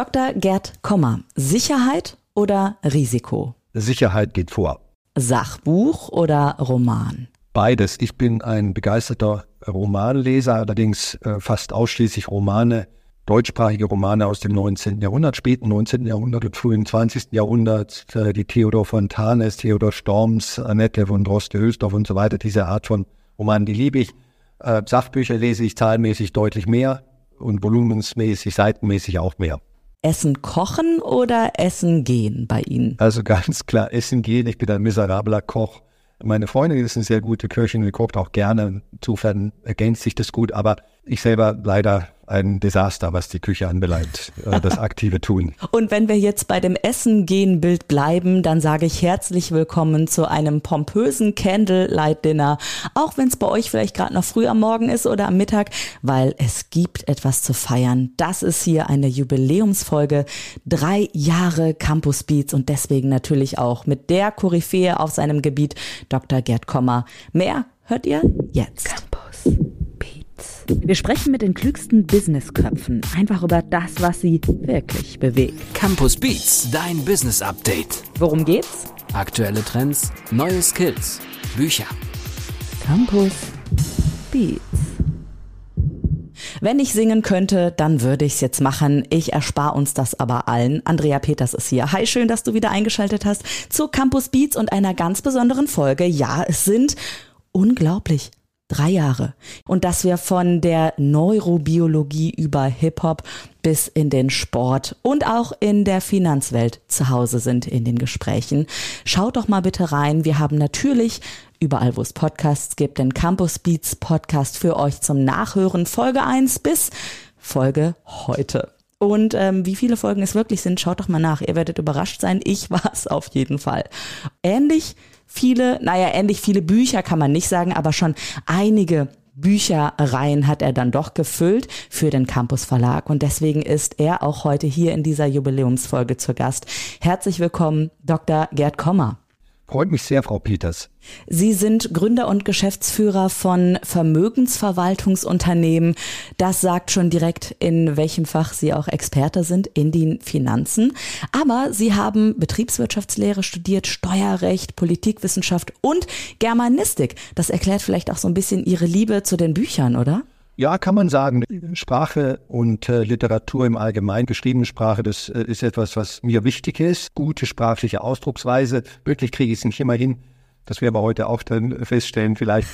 Dr. Gerd Kommer, Sicherheit oder Risiko? Sicherheit geht vor. Sachbuch oder Roman? Beides. Ich bin ein begeisterter Romanleser, allerdings äh, fast ausschließlich Romane, deutschsprachige Romane aus dem 19. Jahrhundert, späten 19. Jahrhundert und frühen 20. Jahrhundert, äh, die Theodor Fontanes, Theodor Storms, Annette von Droste-Hülsdorf und so weiter, diese Art von Romanen, die liebe ich. Äh, Sachbücher lese ich zahlenmäßig deutlich mehr und volumensmäßig, seitenmäßig auch mehr. Essen kochen oder Essen gehen bei Ihnen? Also ganz klar Essen gehen. Ich bin ein miserabler Koch. Meine Freundin ist eine sehr gute Köchin, die kocht auch gerne. Insofern ergänzt sich das gut, aber ich selber leider ein Desaster, was die Küche anbelangt, äh, das aktive Tun. Und wenn wir jetzt bei dem Essen gehen Bild bleiben, dann sage ich herzlich willkommen zu einem pompösen Candlelight Dinner, auch wenn es bei euch vielleicht gerade noch früh am Morgen ist oder am Mittag, weil es gibt etwas zu feiern. Das ist hier eine Jubiläumsfolge, drei Jahre Campus Beats und deswegen natürlich auch mit der Koryphäe auf seinem Gebiet, Dr. Gerd Kommer. Mehr hört ihr jetzt. Campus. Wir sprechen mit den klügsten Businessköpfen einfach über das, was sie wirklich bewegt. Campus Beats, dein Business Update. Worum geht's? Aktuelle Trends, neue Skills, Bücher. Campus Beats. Wenn ich singen könnte, dann würde ich es jetzt machen. Ich erspare uns das aber allen. Andrea Peters ist hier. Hi, schön, dass du wieder eingeschaltet hast zu Campus Beats und einer ganz besonderen Folge. Ja, es sind unglaublich drei Jahre. Und dass wir von der Neurobiologie über Hip-Hop bis in den Sport und auch in der Finanzwelt zu Hause sind in den Gesprächen. Schaut doch mal bitte rein. Wir haben natürlich überall, wo es Podcasts gibt, den Campus Beats Podcast für euch zum Nachhören. Folge 1 bis Folge heute. Und ähm, wie viele Folgen es wirklich sind, schaut doch mal nach. Ihr werdet überrascht sein. Ich war es auf jeden Fall. Ähnlich viele, naja, ähnlich viele Bücher kann man nicht sagen, aber schon einige Büchereien hat er dann doch gefüllt für den Campus Verlag und deswegen ist er auch heute hier in dieser Jubiläumsfolge zu Gast. Herzlich willkommen, Dr. Gerd Kommer. Freut mich sehr, Frau Peters. Sie sind Gründer und Geschäftsführer von Vermögensverwaltungsunternehmen. Das sagt schon direkt, in welchem Fach Sie auch Experte sind, in den Finanzen. Aber Sie haben Betriebswirtschaftslehre studiert, Steuerrecht, Politikwissenschaft und Germanistik. Das erklärt vielleicht auch so ein bisschen Ihre Liebe zu den Büchern, oder? Ja, kann man sagen. Sprache und äh, Literatur im Allgemeinen, geschriebene Sprache, das äh, ist etwas, was mir wichtig ist. Gute sprachliche Ausdrucksweise. Wirklich kriege ich es nicht immer hin. Das werden wir heute auch dann feststellen vielleicht.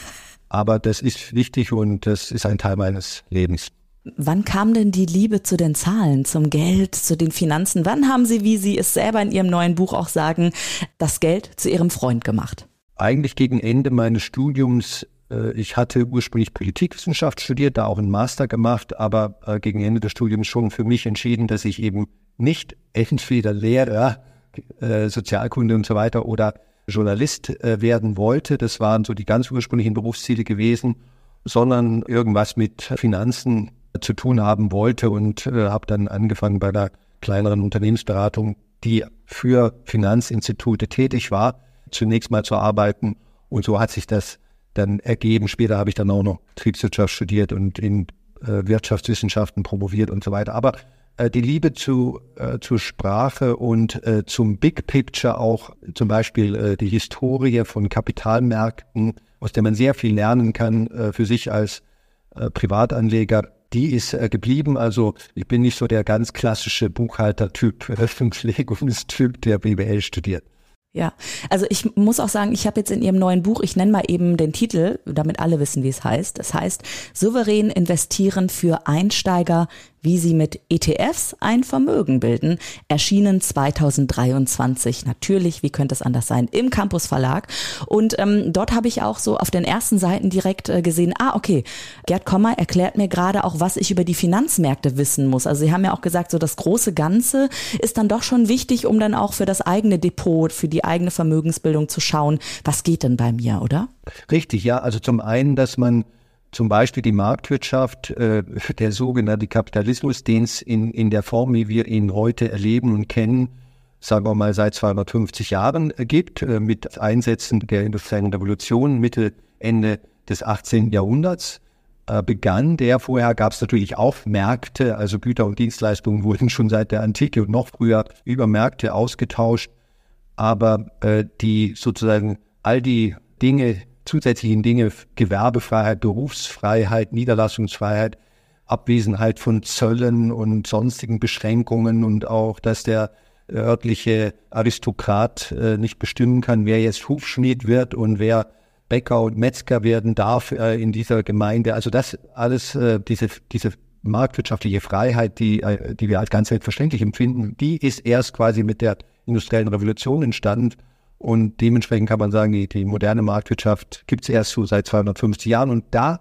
Aber das ist wichtig und das ist ein Teil meines Lebens. Wann kam denn die Liebe zu den Zahlen, zum Geld, zu den Finanzen? Wann haben Sie, wie Sie es selber in Ihrem neuen Buch auch sagen, das Geld zu Ihrem Freund gemacht? Eigentlich gegen Ende meines Studiums ich hatte ursprünglich Politikwissenschaft studiert, da auch einen Master gemacht, aber äh, gegen Ende des Studiums schon für mich entschieden, dass ich eben nicht entweder Lehrer, äh, Sozialkunde und so weiter oder Journalist werden wollte. Das waren so die ganz ursprünglichen Berufsziele gewesen, sondern irgendwas mit Finanzen zu tun haben wollte und habe dann angefangen bei einer kleineren Unternehmensberatung, die für Finanzinstitute tätig war, zunächst mal zu arbeiten. Und so hat sich das dann ergeben. Später habe ich dann auch noch Betriebswirtschaft studiert und in äh, Wirtschaftswissenschaften promoviert und so weiter. Aber äh, die Liebe zu, äh, zur Sprache und äh, zum Big Picture auch zum Beispiel äh, die Historie von Kapitalmärkten, aus der man sehr viel lernen kann äh, für sich als äh, Privatanleger, die ist äh, geblieben. Also ich bin nicht so der ganz klassische Buchhalter-Typ, Verpflegungstyp, der BWL studiert. Ja, also ich muss auch sagen, ich habe jetzt in Ihrem neuen Buch, ich nenne mal eben den Titel, damit alle wissen, wie es heißt. Es heißt Souverän investieren für Einsteiger wie sie mit ETFs ein Vermögen bilden, erschienen 2023. Natürlich, wie könnte es anders sein, im Campus Verlag. Und ähm, dort habe ich auch so auf den ersten Seiten direkt äh, gesehen, ah, okay, Gerd Kommer erklärt mir gerade auch, was ich über die Finanzmärkte wissen muss. Also Sie haben ja auch gesagt, so das große Ganze ist dann doch schon wichtig, um dann auch für das eigene Depot, für die eigene Vermögensbildung zu schauen, was geht denn bei mir, oder? Richtig, ja. Also zum einen, dass man zum Beispiel die Marktwirtschaft, äh, der sogenannte Kapitalismus, den es in, in der Form, wie wir ihn heute erleben und kennen, sagen wir mal seit 250 Jahren äh, gibt, äh, mit Einsätzen der industriellen Revolution Mitte, Ende des 18. Jahrhunderts. äh, begann der. Vorher gab es natürlich auch Märkte, also Güter und Dienstleistungen wurden schon seit der Antike und noch früher über Märkte ausgetauscht. Aber äh, die sozusagen all die Dinge, zusätzlichen Dinge, Gewerbefreiheit, Berufsfreiheit, Niederlassungsfreiheit, Abwesenheit von Zöllen und sonstigen Beschränkungen und auch, dass der örtliche Aristokrat äh, nicht bestimmen kann, wer jetzt Hufschmied wird und wer Bäcker und Metzger werden darf äh, in dieser Gemeinde. Also das alles, äh, diese, diese marktwirtschaftliche Freiheit, die, äh, die wir als ganz selbstverständlich empfinden, die ist erst quasi mit der industriellen Revolution entstanden. Und dementsprechend kann man sagen, die, die moderne Marktwirtschaft gibt es erst so seit 250 Jahren. Und da,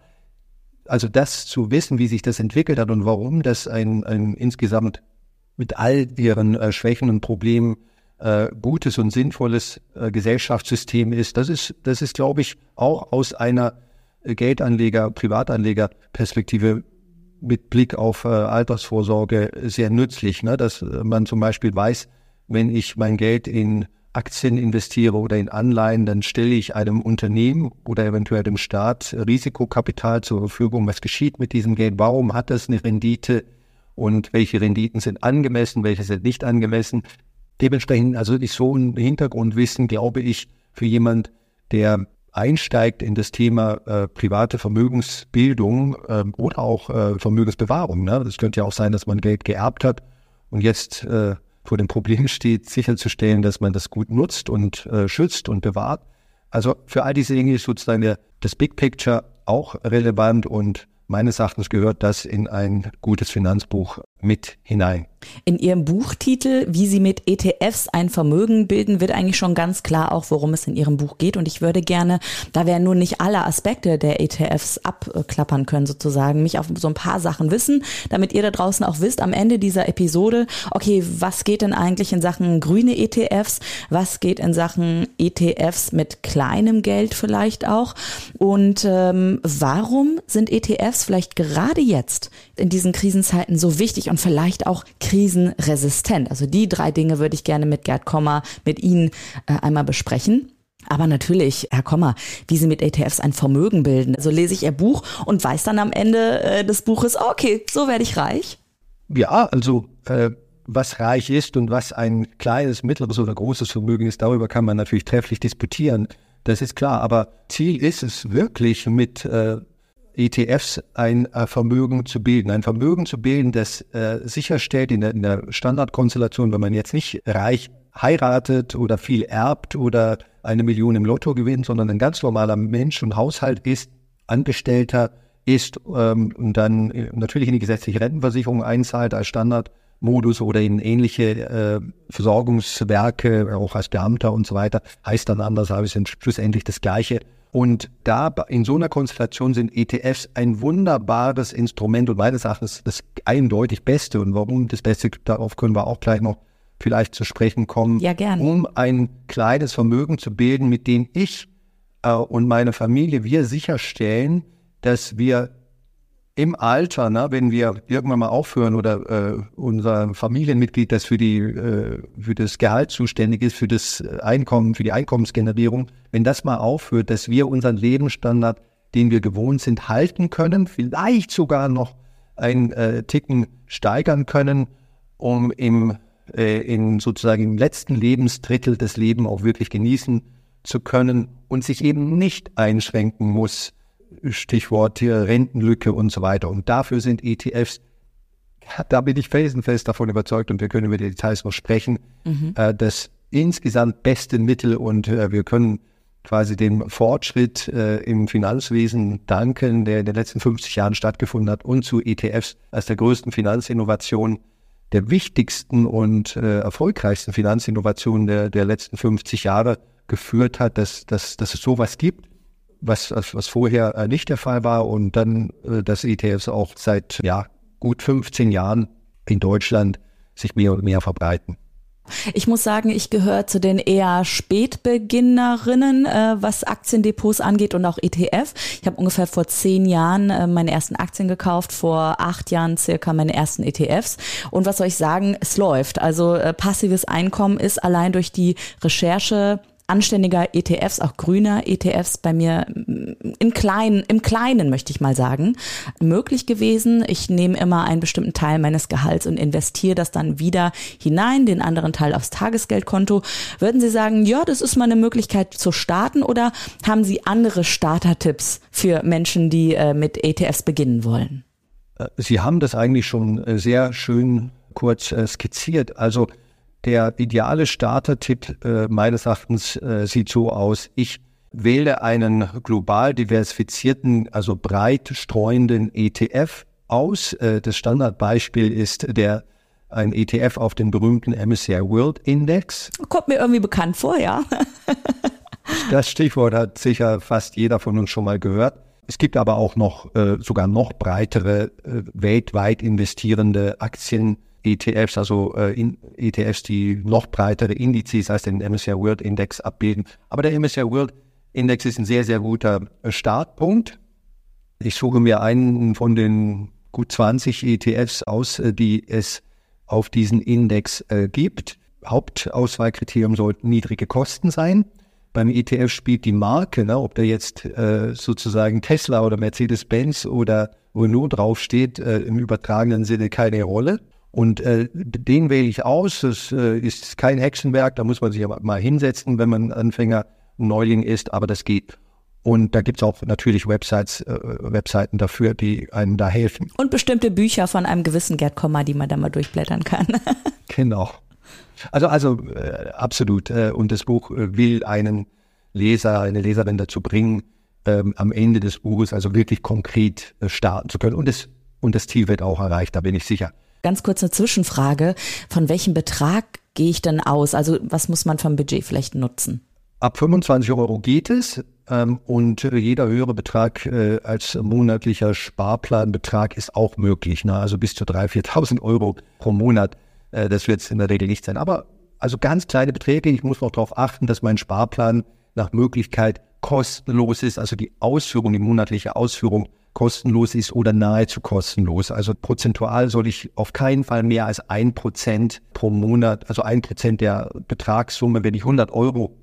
also das zu wissen, wie sich das entwickelt hat und warum das ein, ein insgesamt mit all ihren äh, Schwächen und Problemen äh, gutes und sinnvolles äh, Gesellschaftssystem ist. Das ist, das ist, glaube ich, auch aus einer äh, Geldanleger, Privatanlegerperspektive mit Blick auf äh, Altersvorsorge sehr nützlich, ne? dass man zum Beispiel weiß, wenn ich mein Geld in Aktien investiere oder in Anleihen, dann stelle ich einem Unternehmen oder eventuell dem Staat Risikokapital zur Verfügung. Was geschieht mit diesem Geld? Warum hat das eine Rendite? Und welche Renditen sind angemessen, welche sind nicht angemessen? Dementsprechend, also ist so ein Hintergrundwissen, glaube ich, für jemand, der einsteigt in das Thema äh, private Vermögensbildung äh, oder auch äh, Vermögensbewahrung. Ne? Das könnte ja auch sein, dass man Geld geerbt hat und jetzt äh, vor dem Problem steht, sicherzustellen, dass man das gut nutzt und äh, schützt und bewahrt. Also für all diese Dinge ist sozusagen der, das Big Picture auch relevant und meines Erachtens gehört das in ein gutes Finanzbuch mit hinein. In Ihrem Buchtitel, wie Sie mit ETFs ein Vermögen bilden, wird eigentlich schon ganz klar auch, worum es in Ihrem Buch geht. Und ich würde gerne, da wir nun nicht alle Aspekte der ETFs abklappern können, sozusagen, mich auf so ein paar Sachen wissen, damit ihr da draußen auch wisst, am Ende dieser Episode, okay, was geht denn eigentlich in Sachen grüne ETFs? Was geht in Sachen ETFs mit kleinem Geld vielleicht auch? Und ähm, warum sind ETFs vielleicht gerade jetzt in diesen Krisenzeiten so wichtig und vielleicht auch krisenresistent. Also die drei Dinge würde ich gerne mit Gerd Kommer, mit Ihnen äh, einmal besprechen. Aber natürlich, Herr Kommer, wie Sie mit ETFs ein Vermögen bilden. Also lese ich Ihr Buch und weiß dann am Ende äh, des Buches, okay, so werde ich reich. Ja, also äh, was reich ist und was ein kleines, mittleres oder großes Vermögen ist, darüber kann man natürlich trefflich disputieren. Das ist klar. Aber Ziel ist es wirklich mit äh, ETFs ein äh, Vermögen zu bilden. Ein Vermögen zu bilden, das äh, sicherstellt in der, in der Standardkonstellation, wenn man jetzt nicht reich heiratet oder viel erbt oder eine Million im Lotto gewinnt, sondern ein ganz normaler Mensch und Haushalt ist, Angestellter ist ähm, und dann äh, natürlich in die gesetzliche Rentenversicherung einzahlt als Standardmodus oder in ähnliche äh, Versorgungswerke, auch als Beamter und so weiter, heißt dann anders, aber es ist schlussendlich das Gleiche. Und da in so einer Konstellation sind ETFs ein wunderbares Instrument und meines Erachtens das eindeutig Beste. Und warum das Beste, darauf können wir auch gleich noch vielleicht zu sprechen kommen. Ja, gern. Um ein kleines Vermögen zu bilden, mit dem ich äh, und meine Familie wir sicherstellen, dass wir im Alter, ne, wenn wir irgendwann mal aufhören oder äh, unser Familienmitglied, das für die äh, für das Gehalt zuständig ist, für das Einkommen, für die Einkommensgenerierung, wenn das mal aufhört, dass wir unseren Lebensstandard, den wir gewohnt sind, halten können, vielleicht sogar noch einen äh, Ticken steigern können, um im äh, in sozusagen im letzten Lebensdrittel des Lebens auch wirklich genießen zu können und sich eben nicht einschränken muss Stichwort hier Rentenlücke und so weiter. Und dafür sind ETFs, da bin ich felsenfest davon überzeugt und wir können über die Details noch sprechen, mhm. äh, das insgesamt beste Mittel und äh, wir können quasi dem Fortschritt äh, im Finanzwesen danken, der in den letzten 50 Jahren stattgefunden hat und zu ETFs als der größten Finanzinnovation, der wichtigsten und äh, erfolgreichsten Finanzinnovation der, der letzten 50 Jahre geführt hat, dass, dass, dass es sowas gibt was, was vorher äh, nicht der Fall war. Und dann, äh, dass ETFs auch seit ja, gut 15 Jahren in Deutschland sich mehr und mehr verbreiten. Ich muss sagen, ich gehöre zu den eher Spätbeginnerinnen, äh, was Aktiendepots angeht und auch ETF. Ich habe ungefähr vor zehn Jahren äh, meine ersten Aktien gekauft, vor acht Jahren circa meine ersten ETFs. Und was soll ich sagen, es läuft. Also äh, passives Einkommen ist allein durch die Recherche anständiger ETFs, auch grüner ETFs bei mir im Kleinen, im Kleinen möchte ich mal sagen, möglich gewesen. Ich nehme immer einen bestimmten Teil meines Gehalts und investiere das dann wieder hinein, den anderen Teil aufs Tagesgeldkonto. Würden Sie sagen, ja, das ist mal eine Möglichkeit zu starten oder haben Sie andere Starter-Tipps für Menschen, die äh, mit ETFs beginnen wollen? Äh, Sie haben das eigentlich schon äh, sehr schön kurz skizziert. Also der ideale Starter-Tipp äh, meines Erachtens äh, sieht so aus. Ich wähle einen global diversifizierten, also breit streuenden ETF aus. Äh, das Standardbeispiel ist der ein ETF auf den berühmten MSCI World Index. Kommt mir irgendwie bekannt vor, ja. das Stichwort hat sicher fast jeder von uns schon mal gehört. Es gibt aber auch noch äh, sogar noch breitere äh, weltweit investierende Aktien ETFs, also äh, in ETFs, die noch breitere Indizes als den MSCI World Index abbilden. Aber der MSCI World Index ist ein sehr, sehr guter äh, Startpunkt. Ich suche mir einen von den gut 20 ETFs aus, äh, die es auf diesen Index gibt. Hauptauswahlkriterium sollten niedrige Kosten sein. Beim ETF spielt die Marke, ne, ob da jetzt äh, sozusagen Tesla oder Mercedes-Benz oder Renault draufsteht, äh, im übertragenen Sinne keine Rolle. Und äh, den wähle ich aus. Das äh, ist kein Hexenwerk, da muss man sich aber mal hinsetzen, wenn man Anfänger, Neuling ist, aber das geht. Und da gibt es auch natürlich Websites, äh, Webseiten dafür, die einem da helfen. Und bestimmte Bücher von einem gewissen Gerd Komma, die man da mal durchblättern kann. genau. Also, also äh, absolut. Äh, und das Buch äh, will einen Leser, eine Leserin dazu bringen, ähm, am Ende des Buches also wirklich konkret starten zu können. Und das, und das Ziel wird auch erreicht, da bin ich sicher. Ganz kurz eine Zwischenfrage. Von welchem Betrag gehe ich denn aus? Also was muss man vom Budget vielleicht nutzen? Ab 25 Euro geht es ähm, und jeder höhere Betrag äh, als monatlicher Sparplanbetrag ist auch möglich. Ne? Also bis zu 3.000, 4.000 Euro pro Monat. Äh, das wird es in der Regel nicht sein. Aber also ganz kleine Beträge. Ich muss noch darauf achten, dass mein Sparplan nach Möglichkeit kostenlos ist. Also die Ausführung, die monatliche Ausführung kostenlos ist oder nahezu kostenlos. Also prozentual soll ich auf keinen Fall mehr als ein Prozent pro Monat, also ein Prozent der Betragssumme, wenn ich 100 Euro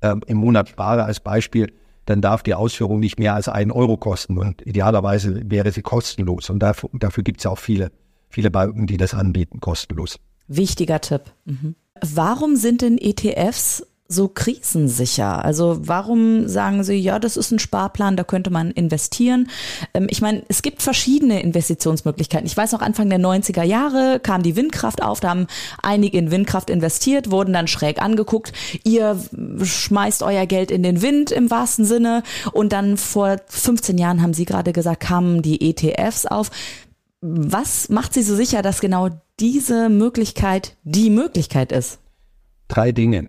äh, im Monat spare als Beispiel, dann darf die Ausführung nicht mehr als einen Euro kosten und idealerweise wäre sie kostenlos. Und dafür, dafür gibt es auch viele, viele Banken, die das anbieten, kostenlos. Wichtiger Tipp. Mhm. Warum sind denn ETFs so krisensicher? Also warum sagen Sie, ja, das ist ein Sparplan, da könnte man investieren? Ähm, ich meine, es gibt verschiedene Investitionsmöglichkeiten. Ich weiß noch, Anfang der 90er Jahre kam die Windkraft auf, da haben einige in Windkraft investiert, wurden dann schräg angeguckt. Ihr schmeißt euer Geld in den Wind im wahrsten Sinne. Und dann vor 15 Jahren haben Sie gerade gesagt, kamen die ETFs auf. Was macht Sie so sicher, dass genau diese Möglichkeit die Möglichkeit ist? Drei Dinge.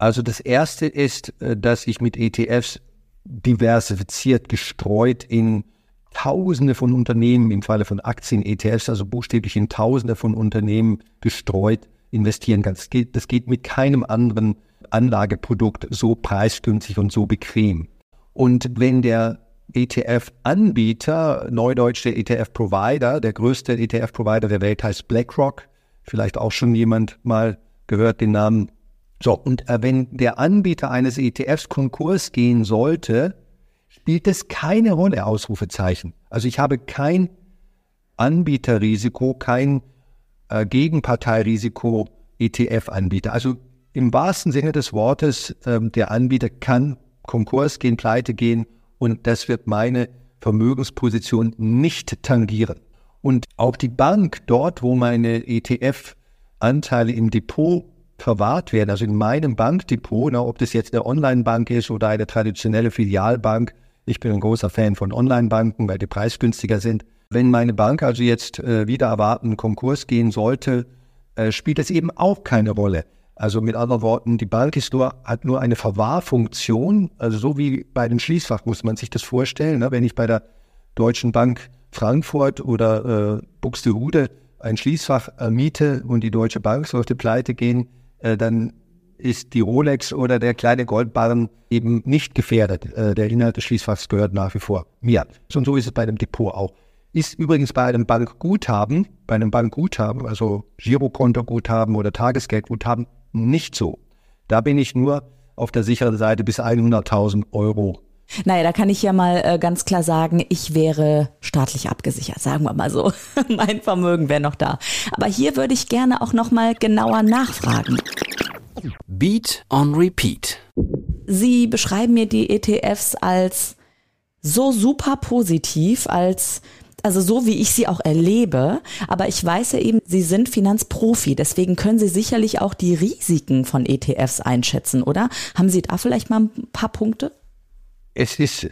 Also das erste ist, äh, dass ich mit ETFs diversifiziert, gestreut in Tausende von Unternehmen, im Falle von Aktien-ETFs, also buchstäblich in Tausende von Unternehmen gestreut investieren kann. Das geht, das geht mit keinem anderen Anlageprodukt so preisgünstig und so bequem. Und wenn der ETF-Anbieter, neudeutsche ETF-Provider, der größte ETF-Provider der Welt heißt BlackRock, vielleicht auch schon jemand mal gehört den Namen so, und äh, wenn der Anbieter eines ETFs Konkurs gehen sollte, spielt es keine Rolle, Ausrufezeichen. Also ich habe kein Anbieterrisiko, kein äh, Gegenparteirisiko ETF-Anbieter. Also im wahrsten Sinne des Wortes, äh, der Anbieter kann Konkurs gehen, pleite gehen und das wird meine Vermögensposition nicht tangieren. Und auch die Bank dort, wo meine ETF-Anteile im Depot verwahrt werden. Also in meinem Bankdepot, ob das jetzt eine Online-Bank ist oder eine traditionelle Filialbank. Ich bin ein großer Fan von Online-Banken, weil die preisgünstiger sind. Wenn meine Bank also jetzt äh, wieder erwarten Konkurs gehen sollte, äh, spielt das eben auch keine Rolle. Also mit anderen Worten, die Bank ist nur, hat nur eine Verwahrfunktion. Also so wie bei dem Schließfach muss man sich das vorstellen. Ne? Wenn ich bei der Deutschen Bank Frankfurt oder äh, Buxtehude ein Schließfach miete und die Deutsche Bank sollte pleite gehen, äh, dann ist die Rolex oder der kleine Goldbarren eben nicht gefährdet. Äh, der Inhalt des Schließfachs gehört nach wie vor mir. Und so ist es bei einem Depot auch. Ist übrigens bei einem Bankguthaben, bei einem Bankguthaben, also Girokontoguthaben oder Tagesgeldguthaben, nicht so. Da bin ich nur auf der sicheren Seite bis 100.000 Euro. Naja, da kann ich ja mal äh, ganz klar sagen, ich wäre staatlich abgesichert, sagen wir mal so. mein Vermögen wäre noch da. Aber hier würde ich gerne auch noch mal genauer nachfragen. Beat on Repeat. Sie beschreiben mir die ETFs als so super positiv, als also so wie ich sie auch erlebe, aber ich weiß ja eben, Sie sind Finanzprofi, deswegen können Sie sicherlich auch die Risiken von ETFs einschätzen, oder? Haben Sie da vielleicht mal ein paar Punkte? Es ist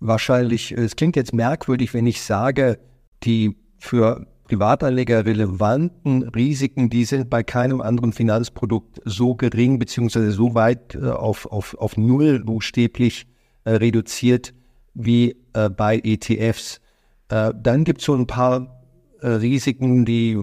wahrscheinlich, es klingt jetzt merkwürdig, wenn ich sage, die für Privatanleger relevanten Risiken, die sind bei keinem anderen Finanzprodukt so gering beziehungsweise so weit äh, auf, auf, auf Null buchstäblich äh, reduziert wie äh, bei ETFs. Dann gibt es so ein paar Risiken, die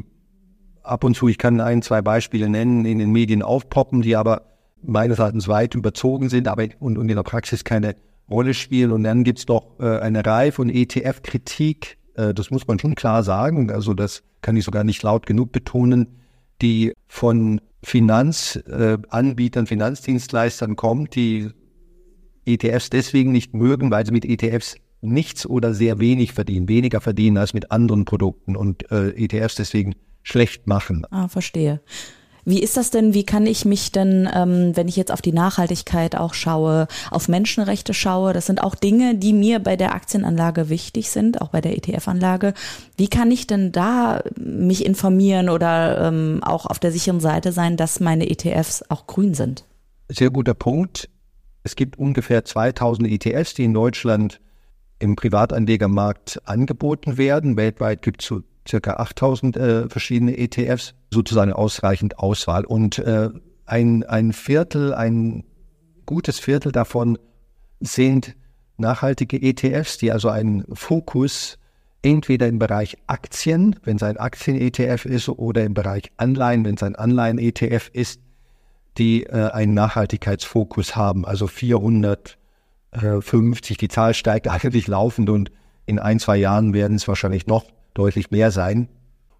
ab und zu, ich kann ein, zwei Beispiele nennen, in den Medien aufpoppen, die aber meines Erachtens weit überzogen sind aber und, und in der Praxis keine Rolle spielen. Und dann gibt es doch äh, eine Reihe von ETF-Kritik, äh, das muss man schon klar sagen, also das kann ich sogar nicht laut genug betonen, die von Finanzanbietern, äh, Finanzdienstleistern kommt, die ETFs deswegen nicht mögen, weil sie mit ETFs nichts oder sehr wenig verdienen, weniger verdienen als mit anderen Produkten und äh, ETFs deswegen schlecht machen. Ah, verstehe. Wie ist das denn? Wie kann ich mich denn, ähm, wenn ich jetzt auf die Nachhaltigkeit auch schaue, auf Menschenrechte schaue, das sind auch Dinge, die mir bei der Aktienanlage wichtig sind, auch bei der ETF-Anlage. Wie kann ich denn da mich informieren oder ähm, auch auf der sicheren Seite sein, dass meine ETFs auch grün sind? Sehr guter Punkt. Es gibt ungefähr 2000 ETFs, die in Deutschland im Privatanlegermarkt angeboten werden. Weltweit gibt es so circa 8000 äh, verschiedene ETFs, sozusagen ausreichend Auswahl. Und äh, ein, ein Viertel, ein gutes Viertel davon sind nachhaltige ETFs, die also einen Fokus entweder im Bereich Aktien, wenn es ein Aktien-ETF ist, oder im Bereich Anleihen, wenn es ein Anleihen-ETF ist, die äh, einen Nachhaltigkeitsfokus haben. Also 450, die Zahl steigt eigentlich laufend und in ein, zwei Jahren werden es wahrscheinlich noch deutlich mehr sein.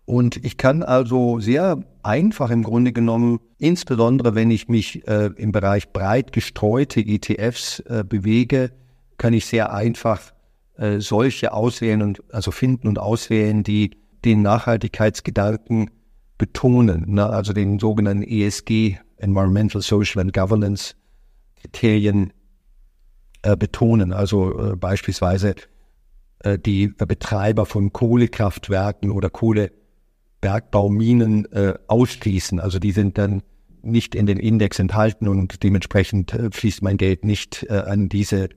Und ich kann also sehr einfach im Grunde genommen, insbesondere wenn ich mich äh, im Bereich breit gestreute ETFs äh, bewege, kann ich sehr einfach äh, solche auswählen und also finden und auswählen, die den Nachhaltigkeitsgedanken betonen, ne? also den sogenannten ESG, Environmental, Social and Governance Kriterien äh, betonen. Also äh, beispielsweise die Betreiber von Kohlekraftwerken oder Kohlebergbauminen äh, ausschließen. Also die sind dann nicht in den Index enthalten und dementsprechend äh, fließt mein Geld nicht äh, an diese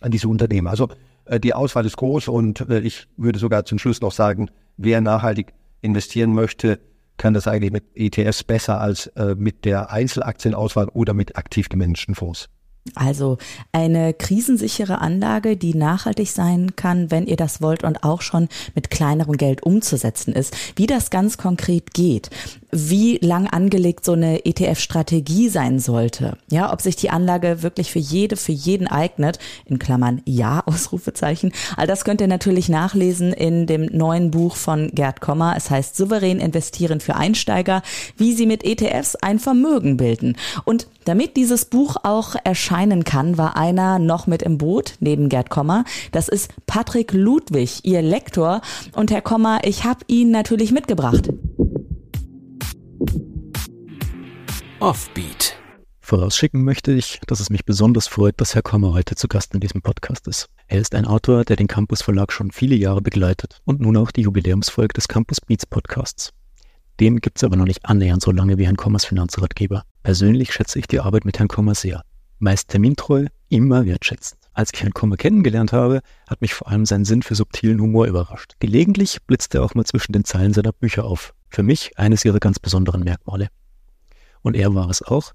an diese Unternehmen. Also äh, die Auswahl ist groß und äh, ich würde sogar zum Schluss noch sagen, wer nachhaltig investieren möchte, kann das eigentlich mit ETFs besser als äh, mit der Einzelaktienauswahl oder mit aktiv gemanagten Fonds. Also eine krisensichere Anlage, die nachhaltig sein kann, wenn ihr das wollt und auch schon mit kleinerem Geld umzusetzen ist. Wie das ganz konkret geht, wie lang angelegt so eine ETF-Strategie sein sollte. Ja, ob sich die Anlage wirklich für jede, für jeden eignet, in Klammern Ja, Ausrufezeichen. All das könnt ihr natürlich nachlesen in dem neuen Buch von Gerd Kommer. Es heißt Souverän investieren für Einsteiger, wie sie mit ETFs ein Vermögen bilden. Und damit dieses Buch auch erscheinen kann, war einer noch mit im Boot, neben Gerd Kommer. Das ist Patrick Ludwig, ihr Lektor. Und Herr Kommer, ich habe ihn natürlich mitgebracht. Offbeat. Vorausschicken möchte ich, dass es mich besonders freut, dass Herr Kommer heute zu Gast in diesem Podcast ist. Er ist ein Autor, der den Campus Verlag schon viele Jahre begleitet und nun auch die Jubiläumsfolge des Campus Beats Podcasts. Dem gibt es aber noch nicht annähernd so lange wie Herrn Kommers Finanzratgeber. Persönlich schätze ich die Arbeit mit Herrn Kommer sehr. Meist termintreu, immer wertschätzend. Als ich Herrn Kommer kennengelernt habe, hat mich vor allem sein Sinn für subtilen Humor überrascht. Gelegentlich blitzt er auch mal zwischen den Zeilen seiner Bücher auf. Für mich eines ihrer ganz besonderen Merkmale. Und er war es auch,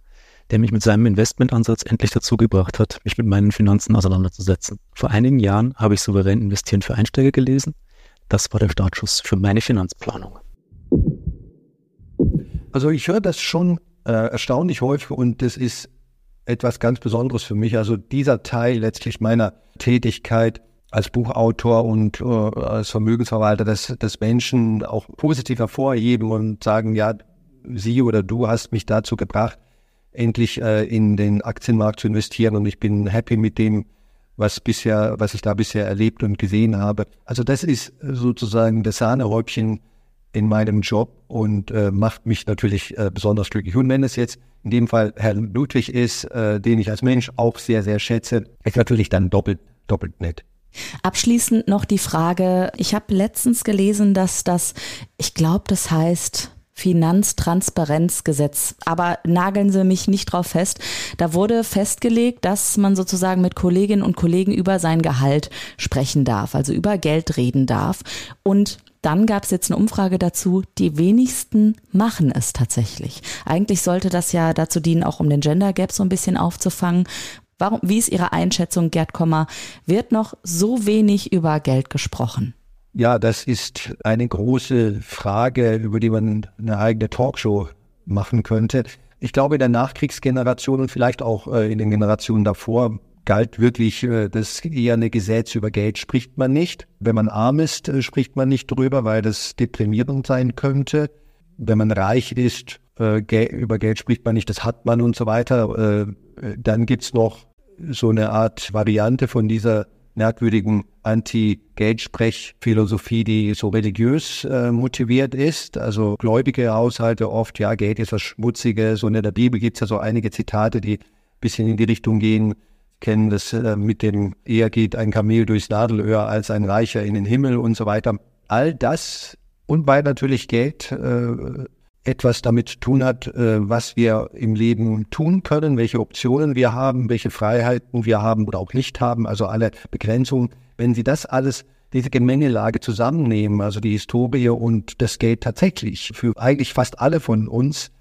der mich mit seinem Investmentansatz endlich dazu gebracht hat, mich mit meinen Finanzen auseinanderzusetzen. Vor einigen Jahren habe ich souverän investieren für Einsteiger gelesen. Das war der Startschuss für meine Finanzplanung. Also ich höre das schon äh, erstaunlich häufig und das ist etwas ganz Besonderes für mich. Also dieser Teil letztlich meiner Tätigkeit als Buchautor und äh, als Vermögensverwalter, dass, dass Menschen auch positiv hervorheben und sagen, ja, sie oder du hast mich dazu gebracht, endlich äh, in den Aktienmarkt zu investieren und ich bin happy mit dem, was bisher, was ich da bisher erlebt und gesehen habe. Also das ist sozusagen das Sahnehäubchen in meinem Job und äh, macht mich natürlich äh, besonders glücklich. Und wenn es jetzt in dem Fall Herr Ludwig ist, äh, den ich als Mensch auch sehr, sehr schätze, ist natürlich dann doppelt, doppelt nett. Abschließend noch die Frage, ich habe letztens gelesen, dass das, ich glaube, das heißt Finanztransparenzgesetz. Aber nageln Sie mich nicht drauf fest. Da wurde festgelegt, dass man sozusagen mit Kolleginnen und Kollegen über sein Gehalt sprechen darf, also über Geld reden darf. Und dann gab es jetzt eine Umfrage dazu, die wenigsten machen es tatsächlich. Eigentlich sollte das ja dazu dienen, auch um den Gender Gap so ein bisschen aufzufangen. Warum, wie ist Ihre Einschätzung, Gerd Kommer? Wird noch so wenig über Geld gesprochen? Ja, das ist eine große Frage, über die man eine eigene Talkshow machen könnte. Ich glaube, in der Nachkriegsgeneration und vielleicht auch äh, in den Generationen davor galt wirklich äh, das eher eine Gesetz über Geld spricht man nicht. Wenn man arm ist, äh, spricht man nicht drüber, weil das deprimierend sein könnte. Wenn man reich ist, über Geld spricht man nicht, das hat man und so weiter. Dann gibt's noch so eine Art Variante von dieser merkwürdigen Anti-Geldsprech-Philosophie, die so religiös äh, motiviert ist. Also gläubige Haushalte oft, ja, Geld ist was Schmutziges. Und in der Bibel gibt es ja so einige Zitate, die ein bisschen in die Richtung gehen, kennen das äh, mit dem, eher geht ein Kamel durchs Nadelöhr als ein Reicher in den Himmel und so weiter. All das und weil natürlich Geld äh, etwas damit zu tun hat, äh, was wir im Leben tun können, welche Optionen wir haben, welche Freiheiten wir haben oder auch nicht haben, also alle Begrenzungen. Wenn Sie das alles, diese Gemengelage zusammennehmen, also die Historie und das Geld tatsächlich für eigentlich fast alle von uns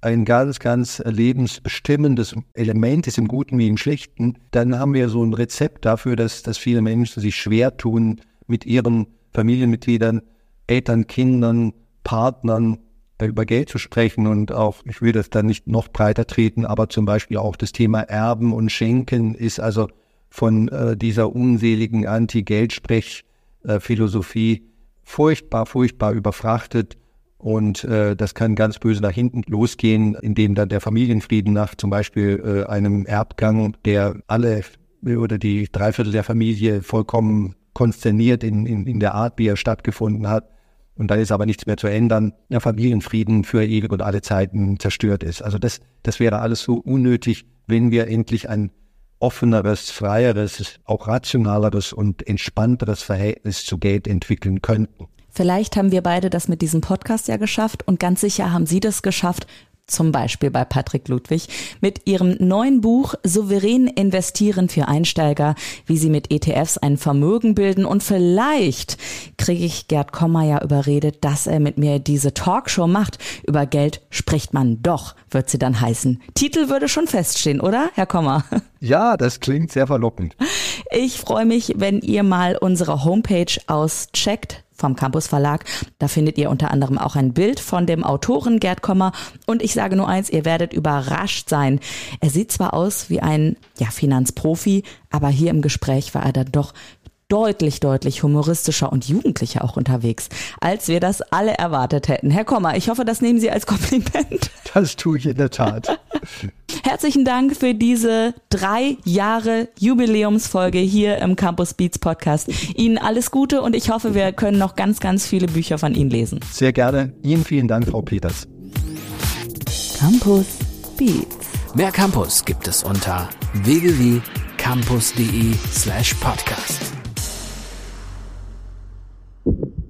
ein ganz, ganz lebensbestimmendes Element ist im Guten wie im Schlechten, dann haben wir so ein Rezept dafür, dass, dass viele Menschen sich schwer tun, mit ihren Familienmitgliedern, Eltern, Kindern, Partnern über Geld zu sprechen und auch, ich will das dann nicht noch breiter treten, aber zum Beispiel auch das Thema Erben und Schenken ist also von äh, dieser unseligen Anti-Geldsprech-Philosophie äh, furchtbar, furchtbar überfrachtet. Und äh, das kann ganz böse nach hinten losgehen, indem dann der Familienfrieden nach zum Beispiel äh, einem Erbgang, der alle oder die Dreiviertel der Familie vollkommen konsterniert in, in, in der Art, wie er stattgefunden hat, und dann ist aber nichts mehr zu ändern, der Familienfrieden für ewig und alle Zeiten zerstört ist. Also das, das wäre alles so unnötig, wenn wir endlich ein offeneres, freieres, auch rationaleres und entspannteres Verhältnis zu Geld entwickeln könnten. Vielleicht haben wir beide das mit diesem Podcast ja geschafft und ganz sicher haben Sie das geschafft, zum Beispiel bei Patrick Ludwig, mit ihrem neuen Buch Souverän investieren für Einsteiger, wie sie mit ETFs ein Vermögen bilden. Und vielleicht kriege ich Gerd Kommer ja überredet, dass er mit mir diese Talkshow macht. Über Geld spricht man doch, wird sie dann heißen. Titel würde schon feststehen, oder, Herr Kommer? Ja, das klingt sehr verlockend. Ich freue mich, wenn ihr mal unsere Homepage auscheckt vom Campus Verlag. Da findet ihr unter anderem auch ein Bild von dem Autoren Gerd Kommer. Und ich sage nur eins, ihr werdet überrascht sein. Er sieht zwar aus wie ein ja, Finanzprofi, aber hier im Gespräch war er dann doch deutlich, deutlich humoristischer und jugendlicher auch unterwegs, als wir das alle erwartet hätten. Herr Kommer, ich hoffe, das nehmen Sie als Kompliment. Das tue ich in der Tat. Herzlichen Dank für diese drei Jahre Jubiläumsfolge hier im Campus Beats Podcast. Ihnen alles Gute und ich hoffe, wir können noch ganz, ganz viele Bücher von Ihnen lesen. Sehr gerne. Ihnen vielen Dank, Frau Peters. Campus Beats. Mehr Campus gibt es unter www.campus.de slash podcast. Thank you.